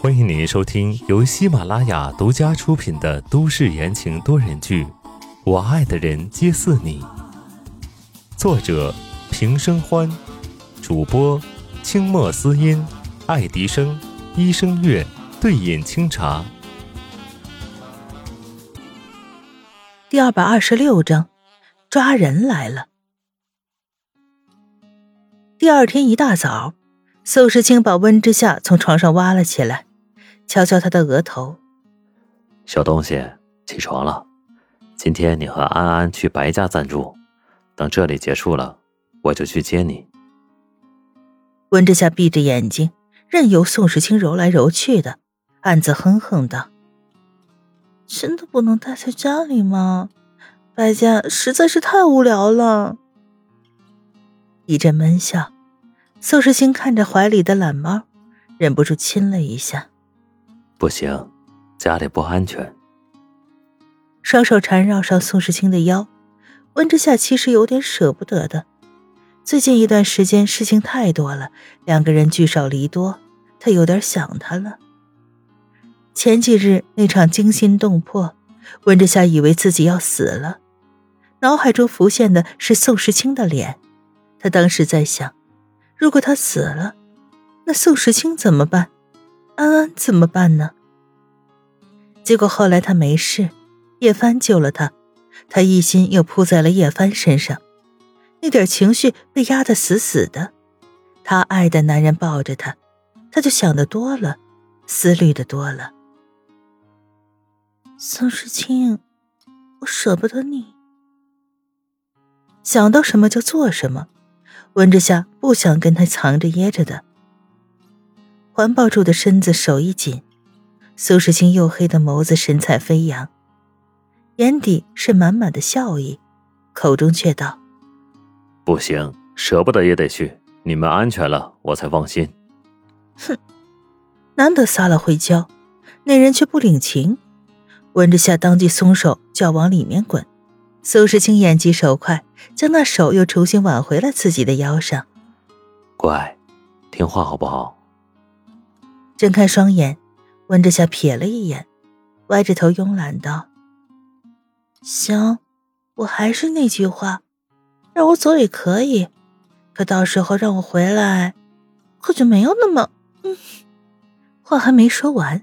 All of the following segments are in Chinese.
欢迎您收听由喜马拉雅独家出品的都市言情多人剧《我爱的人皆似你》，作者平生欢，主播清墨思音、爱迪生、医生月、对饮清茶。第二百二十六章，抓人来了。第二天一大早，宋时清把温之夏从床上挖了起来，敲敲他的额头：“小东西，起床了。今天你和安安去白家暂住，等这里结束了，我就去接你。”温之夏闭着眼睛，任由宋时清揉来揉去的，暗自哼哼道。真的不能待在家里吗？白家实在是太无聊了。一阵闷笑，宋时清看着怀里的懒猫，忍不住亲了一下。不行，家里不安全。双手缠绕上宋时清的腰，温之夏其实有点舍不得的。最近一段时间事情太多了，两个人聚少离多，他有点想他了。前几日那场惊心动魄，温之夏以为自己要死了，脑海中浮现的是宋时清的脸。他当时在想，如果他死了，那宋时清怎么办？安安怎么办呢？结果后来他没事，叶帆救了他，他一心又扑在了叶帆身上，那点情绪被压得死死的。他爱的男人抱着他，他就想的多了，思虑的多了。宋时清，我舍不得你。想到什么就做什么，温之夏不想跟他藏着掖着的。环抱住的身子，手一紧，苏时清黝黑的眸子神采飞扬，眼底是满满的笑意，口中却道：“不行，舍不得也得去。你们安全了，我才放心。”哼，难得撒了回娇，那人却不领情。温之夏当即松手，就要往里面滚。苏时清眼疾手快，将那手又重新挽回了自己的腰上。乖，听话好不好？睁开双眼，温之夏瞥了一眼，歪着头慵懒道：“行，我还是那句话，让我走也可以，可到时候让我回来，可就没有那么……嗯。”话还没说完。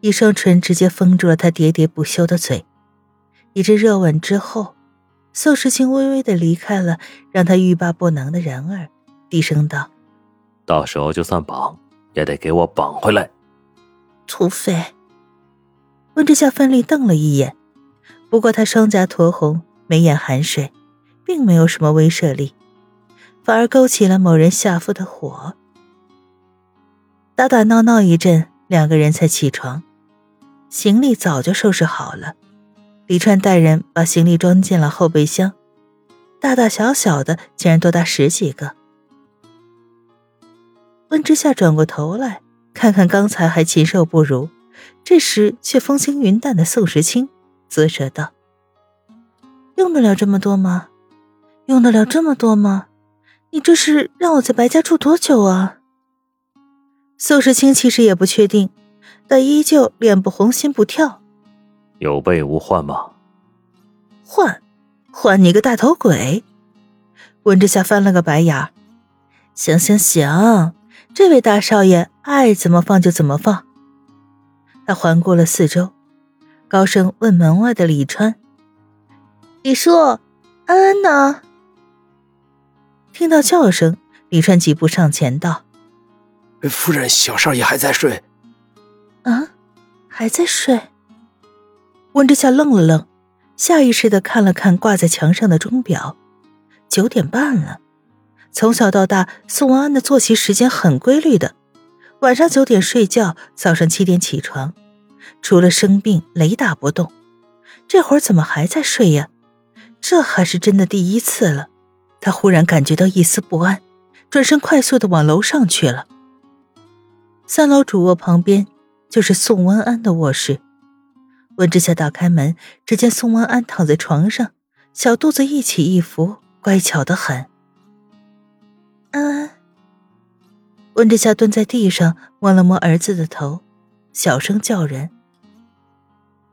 一双唇直接封住了他喋喋不休的嘴，一阵热吻之后，宋时清微微的离开了让他欲罢不能的人儿，低声道：“到时候就算绑，也得给我绑回来。”土匪。温之夏奋力瞪了一眼，不过他双颊酡红，眉眼含水，并没有什么威慑力，反而勾起了某人下腹的火。打打闹闹一阵。两个人才起床，行李早就收拾好了。李川带人把行李装进了后备箱，大大小小的竟然多达十几个。温之夏转过头来，看看刚才还禽兽不如，这时却风轻云淡的宋时清，啧舌道：“用得了这么多吗？用得了这么多吗？你这是让我在白家住多久啊？”宋时清其实也不确定，但依旧脸不红心不跳。有备无患吗？换，换你个大头鬼！温之夏翻了个白眼。行行行，这位大少爷爱怎么放就怎么放。他环顾了四周，高声问门外的李川：“李叔，安安呢？”听到叫声，李川几步上前道。夫人，小少爷还在睡。啊，还在睡。温之夏愣了愣，下意识的看了看挂在墙上的钟表，九点半了。从小到大，宋文安的作息时间很规律的，晚上九点睡觉，早上七点起床，除了生病雷打不动。这会儿怎么还在睡呀？这还是真的第一次了。他忽然感觉到一丝不安，转身快速的往楼上去了。三楼主卧旁边就是宋文安的卧室。温之夏打开门，只见宋文安躺在床上，小肚子一起一伏，乖巧的很。安安，温之夏蹲在地上，摸了摸儿子的头，小声叫人：“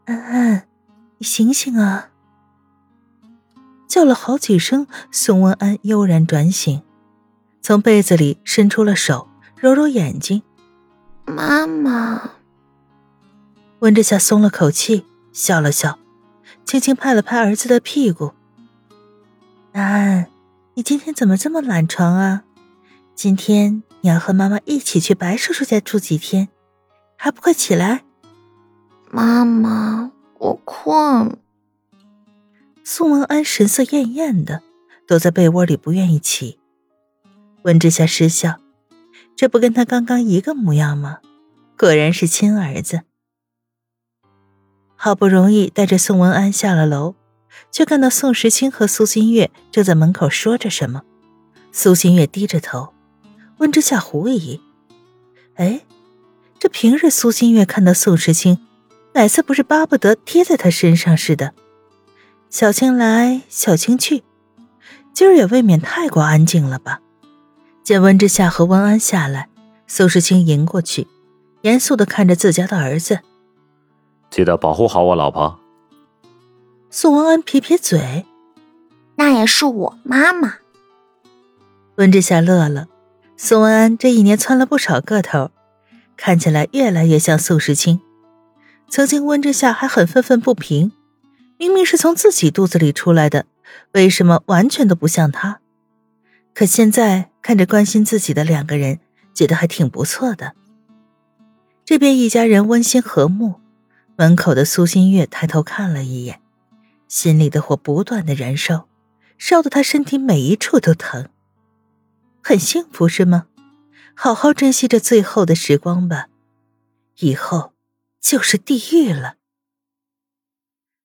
安安，你醒醒啊！”叫了好几声，宋文安悠然转醒，从被子里伸出了手，揉揉眼睛。妈妈。温之夏松了口气，笑了笑，轻轻拍了拍儿子的屁股。安，你今天怎么这么懒床啊？今天你要和妈妈一起去白叔叔家住几天，还不快起来？妈妈，我困。宋文安神色艳艳的，躲在被窝里不愿意起。温之夏失笑，这不跟他刚刚一个模样吗？果然是亲儿子。好不容易带着宋文安下了楼，却看到宋时清和苏新月正在门口说着什么。苏新月低着头，温之夏狐疑：“哎，这平日苏新月看到宋时清，哪次不是巴不得贴在他身上似的？”小青来，小青去，今儿也未免太过安静了吧？见温之夏和温安下来，苏时清迎过去，严肃的看着自家的儿子：“记得保护好我老婆。”宋文安撇撇嘴：“那也是我妈妈。”温之夏乐了，宋文安这一年窜了不少个头，看起来越来越像宋时清。曾经温之夏还很愤愤不平。明明是从自己肚子里出来的，为什么完全都不像他？可现在看着关心自己的两个人，觉得还挺不错的。这边一家人温馨和睦，门口的苏新月抬头看了一眼，心里的火不断的燃烧，烧得他身体每一处都疼。很幸福是吗？好好珍惜这最后的时光吧，以后就是地狱了。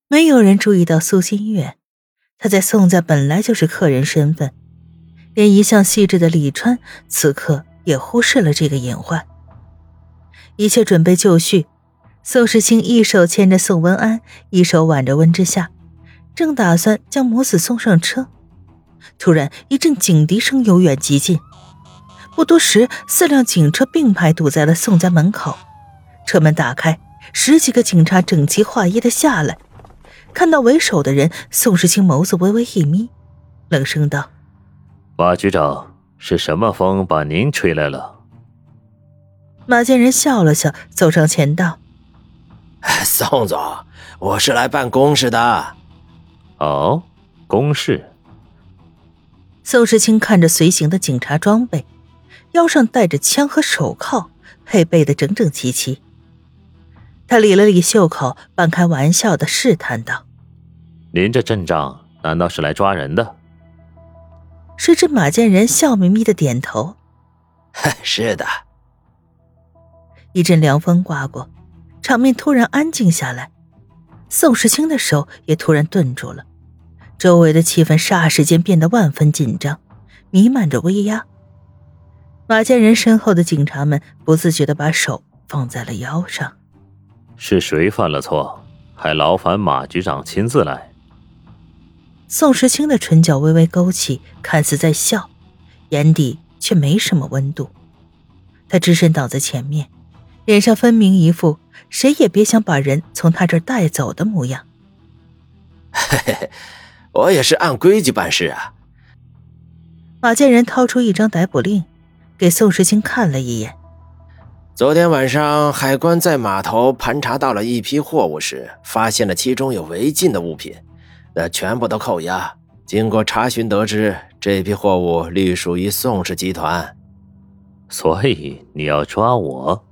没有人注意到苏新月，他在宋家本来就是客人身份，连一向细致的李川此刻也忽视了这个隐患。一切准备就绪，宋时清一手牵着宋文安，一手挽着温之夏，正打算将母子送上车，突然一阵警笛声由远及近，不多时，四辆警车并排堵在了宋家门口，车门打开，十几个警察整齐划一的下来。看到为首的人，宋时清眸子微微一眯，冷声道：“马局长，是什么风把您吹来了？”马建仁笑了笑，走上前道：“ 宋总，我是来办公事的。”“哦，公事。”宋时清看着随行的警察装备，腰上带着枪和手铐，配备的整整齐齐。他理了理袖口，半开玩笑的试探道：“您这阵仗难道是来抓人的？”谁知马建仁笑眯眯的点头：“ 是的。”一阵凉风刮过，场面突然安静下来。宋时清的手也突然顿住了，周围的气氛霎时间变得万分紧张，弥漫着威压。马建仁身后的警察们不自觉的把手放在了腰上。是谁犯了错，还劳烦马局长亲自来？宋时清的唇角微微勾起，看似在笑，眼底却没什么温度。他只身挡在前面，脸上分明一副谁也别想把人从他这儿带走的模样。嘿嘿嘿，我也是按规矩办事啊。马建仁掏出一张逮捕令，给宋时清看了一眼。昨天晚上，海关在码头盘查到了一批货物时，发现了其中有违禁的物品，那全部都扣押。经过查询得知，这批货物隶属于宋氏集团。所以你要抓我？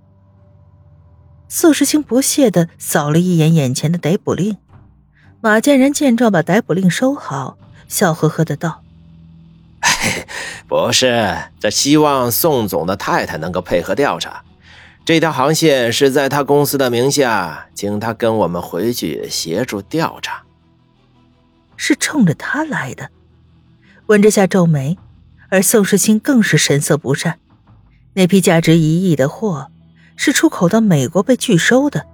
宋时清不屑的扫了一眼眼前的逮捕令。马建仁见状，把逮捕令收好，笑呵呵的道：“不是，这希望宋总的太太能够配合调查。”这条航线是在他公司的名下，请他跟我们回去协助调查。是冲着他来的，温之夏皱眉，而宋时清更是神色不善。那批价值一亿的货是出口到美国被拒收的，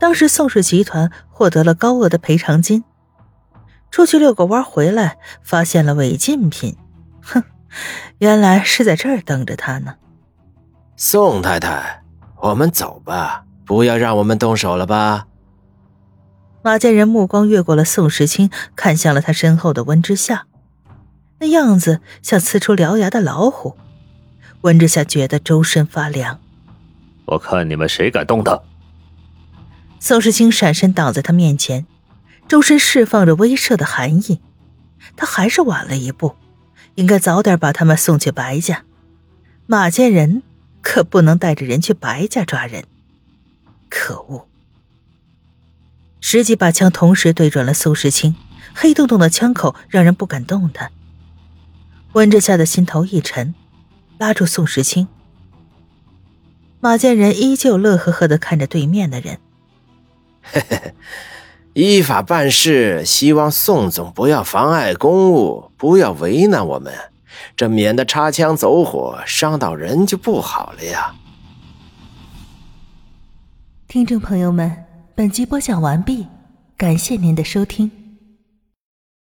当时宋氏集团获得了高额的赔偿金。出去遛个弯回来，发现了违禁品，哼，原来是在这儿等着他呢。宋太太，我们走吧，不要让我们动手了吧。马建仁目光越过了宋时清，看向了他身后的温之夏，那样子像呲出獠牙的老虎。温之夏觉得周身发凉。我看你们谁敢动他！宋时清闪身挡在他面前，周身释放着威慑的寒意。他还是晚了一步，应该早点把他们送去白家。马家人可不能带着人去白家抓人。可恶！十几把枪同时对准了宋时清，黑洞洞的枪口让人不敢动弹。温之夏的心头一沉，拉住宋时清。马建仁依旧乐呵呵的看着对面的人，嘿嘿嘿，依法办事，希望宋总不要妨碍公务，不要为难我们，这免得擦枪走火，伤到人就不好了呀。听众朋友们。本集播讲完毕，感谢您的收听。